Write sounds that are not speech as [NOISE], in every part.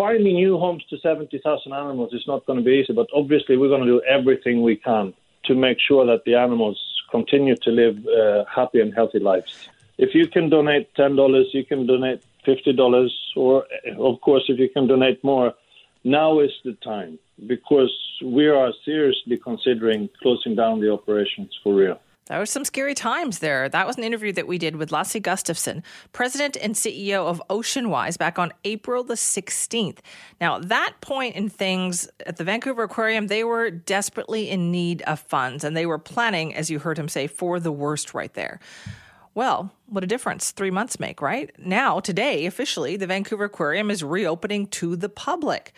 finding new homes to 70,000 animals is not going to be easy, but obviously we're going to do everything we can to make sure that the animals continue to live uh, happy and healthy lives. If you can donate $10, you can donate $50, or of course, if you can donate more, now is the time because we are seriously considering closing down the operations for real. There were some scary times there. That was an interview that we did with Lasse Gustafsson, president and CEO of Oceanwise, back on April the 16th. Now, at that point in things at the Vancouver Aquarium, they were desperately in need of funds, and they were planning, as you heard him say, for the worst right there. Well, what a difference three months make, right? Now, today, officially, the Vancouver Aquarium is reopening to the public.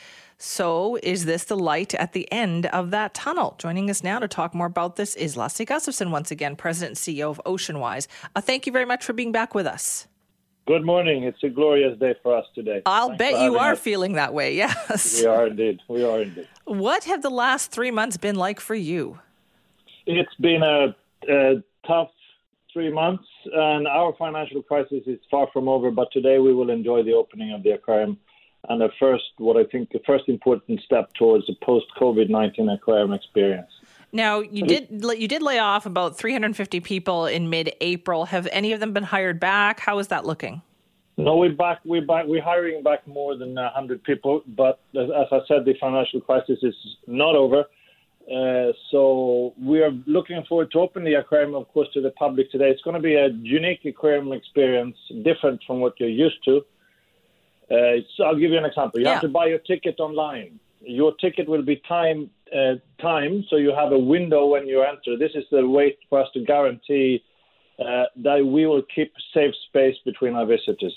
So, is this the light at the end of that tunnel? Joining us now to talk more about this is Lasse Gustafsson, once again, President and CEO of Oceanwise. Uh, thank you very much for being back with us. Good morning. It's a glorious day for us today. I'll Thanks bet you are us. feeling that way, [LAUGHS] yes. We are indeed. We are indeed. What have the last three months been like for you? It's been a, a tough three months, and our financial crisis is far from over, but today we will enjoy the opening of the aquarium and a first, what I think, the first important step towards a post COVID 19 aquarium experience. Now you did you did lay off about 350 people in mid-April. Have any of them been hired back? How is that looking? No, we're back. We're back. We're hiring back more than 100 people. But as, as I said, the financial crisis is not over. Uh, so we are looking forward to open the aquarium, of course, to the public today. It's going to be a unique aquarium experience, different from what you're used to. Uh, so I'll give you an example. You yeah. have to buy your ticket online. Your ticket will be time uh, time, so you have a window when you enter. This is the way for us to guarantee uh, that we will keep safe space between our visitors.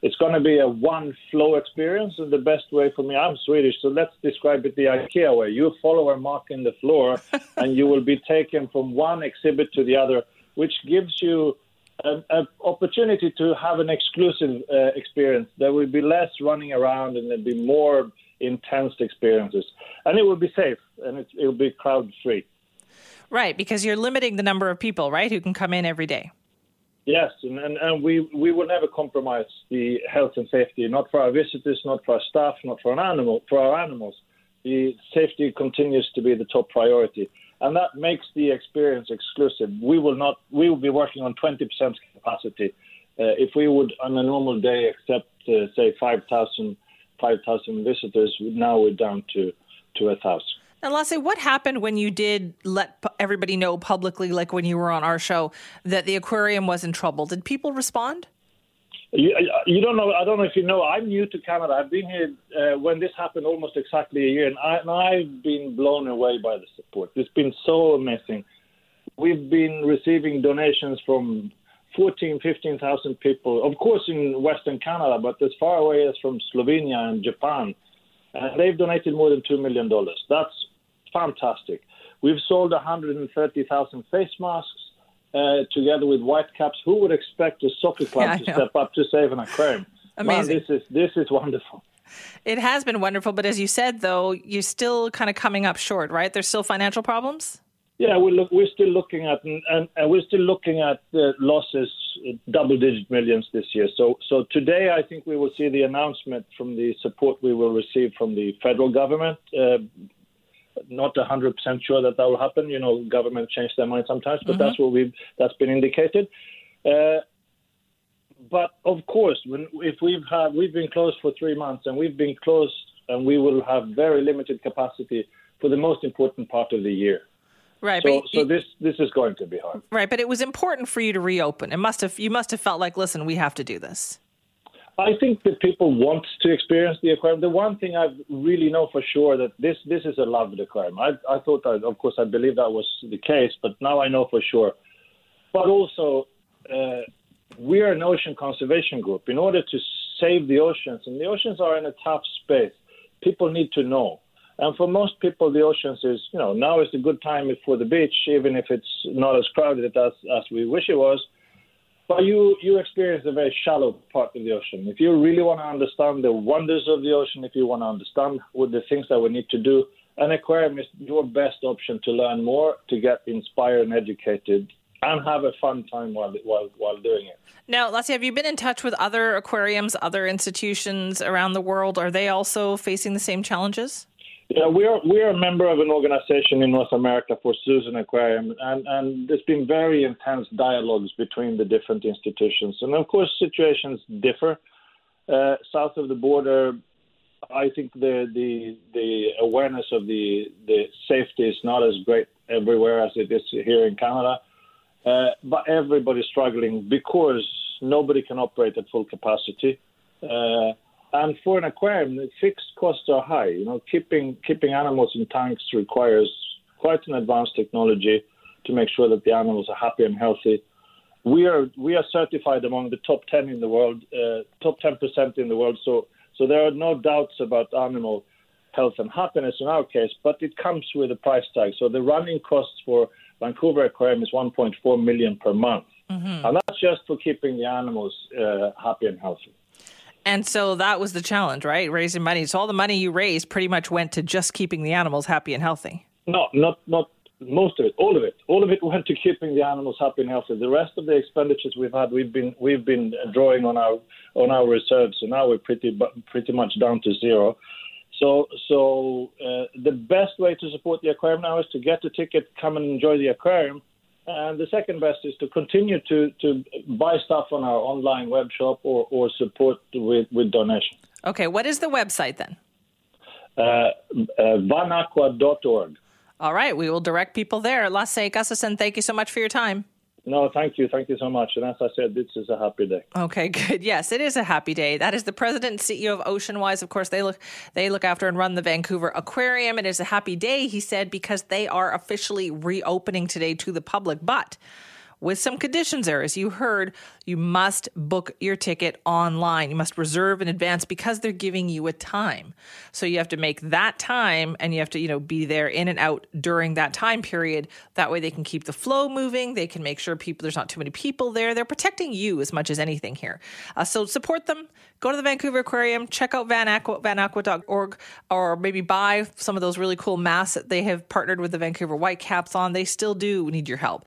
It's going to be a one flow experience, and the best way for me, I'm Swedish, so let's describe it the IKEA way. You follow a mark in the floor, [LAUGHS] and you will be taken from one exhibit to the other, which gives you an, opportunity to have an exclusive uh, experience. There will be less running around and there'll be more intense experiences. And it will be safe and it, will be crowd free. Right, because you're limiting the number of people, right, who can come in every day. Yes, and, and, and we, we will never compromise the health and safety, not for our visitors, not for our staff, not for, an animal, for our animals. The safety continues to be the top priority and that makes the experience exclusive. We will not. We will be working on 20% capacity. Uh, if we would, on a normal day, accept uh, say 5,000 5,000 visitors, now we're down to to a thousand. And Lasse, what happened when you did let everybody know publicly, like when you were on our show, that the aquarium was in trouble? Did people respond? You, you, don't know. I don't know if you know. I'm new to Canada. I've been here uh, when this happened almost exactly a year, and, I, and I've been blown away by the support. It's been so amazing. We've been receiving donations from 14, 15,000 people, of course, in Western Canada, but as far away as from Slovenia and Japan. And they've donated more than $2 million. That's fantastic. We've sold 130,000 face masks uh, together with Whitecaps. Who would expect a soccer club [LAUGHS] yeah, to step up to save an aquarium? [LAUGHS] Amazing. Man, this is this is wonderful. It has been wonderful, but as you said, though, you're still kind of coming up short, right? There's still financial problems. Yeah, we look, we're still looking at and, and we're still looking at uh, losses, double-digit millions this year. So, so today I think we will see the announcement from the support we will receive from the federal government. Uh, not 100% sure that that will happen. You know, government change their mind sometimes, but mm-hmm. that's what we've that's been indicated. Uh, but of course, when if we've had we've been closed for three months and we've been closed and we will have very limited capacity for the most important part of the year. Right. So, so this this is going to be hard. Right, but it was important for you to reopen. It must have you must have felt like, listen, we have to do this. I think that people want to experience the aquarium. The one thing I really know for sure that this this is a loved aquarium. I, I thought, that, of course, I believe that was the case, but now I know for sure. But also, uh, we are an ocean conservation group. In order to save the oceans, and the oceans are in a tough space, people need to know. And for most people, the oceans is, you know, now is a good time for the beach, even if it's not as crowded as, as we wish it was. But you, you experience a very shallow part of the ocean. If you really want to understand the wonders of the ocean, if you want to understand what the things that we need to do, an aquarium is your best option to learn more, to get inspired and educated, and have a fun time while while while doing it. Now, Lasse, have you been in touch with other aquariums, other institutions around the world? Are they also facing the same challenges? Yeah, we're we're a member of an organization in North America for zoos and aquarium, and and there's been very intense dialogues between the different institutions, and of course situations differ. Uh, south of the border, I think the the the awareness of the the safety is not as great everywhere as it is here in Canada. Uh, but everybody's struggling because nobody can operate at full capacity. Uh, and for an aquarium, the fixed costs are high. You know, keeping keeping animals in tanks requires quite an advanced technology to make sure that the animals are happy and healthy. We are we are certified among the top ten in the world, uh, top ten percent in the world. So so there are no doubts about animal health and happiness in our case, but it comes with a price tag. So the running costs for Vancouver Aquarium is 1.4 million per month, mm-hmm. and that's just for keeping the animals uh, happy and healthy. And so that was the challenge, right? Raising money. So all the money you raised pretty much went to just keeping the animals happy and healthy. No, not not most of it, all of it, all of it went to keeping the animals happy and healthy. The rest of the expenditures we've had, we've been we've been drawing on our on our reserves, so now we're pretty pretty much down to zero. So, so uh, the best way to support the aquarium now is to get the ticket, come and enjoy the aquarium. And the second best is to continue to, to buy stuff on our online web shop or, or support with, with donation. Okay, what is the website then? Uh, uh, vanaqua.org. All right, we will direct people there. Lasse Gustafsson, thank you so much for your time. No, thank you. Thank you so much. And as I said, this is a happy day. Okay, [LAUGHS] good. Yes, it is a happy day. That is the president and CEO of Oceanwise. Of course, they look they look after and run the Vancouver Aquarium. It is a happy day, he said, because they are officially reopening today to the public. But with some conditions there. As you heard, you must book your ticket online. You must reserve in advance because they're giving you a time. So you have to make that time and you have to, you know, be there in and out during that time period. That way they can keep the flow moving. They can make sure people there's not too many people there. They're protecting you as much as anything here. Uh, so support them. Go to the Vancouver Aquarium, check out vanaqua, vanaqua.org, or maybe buy some of those really cool masks that they have partnered with the Vancouver Whitecaps on. They still do need your help.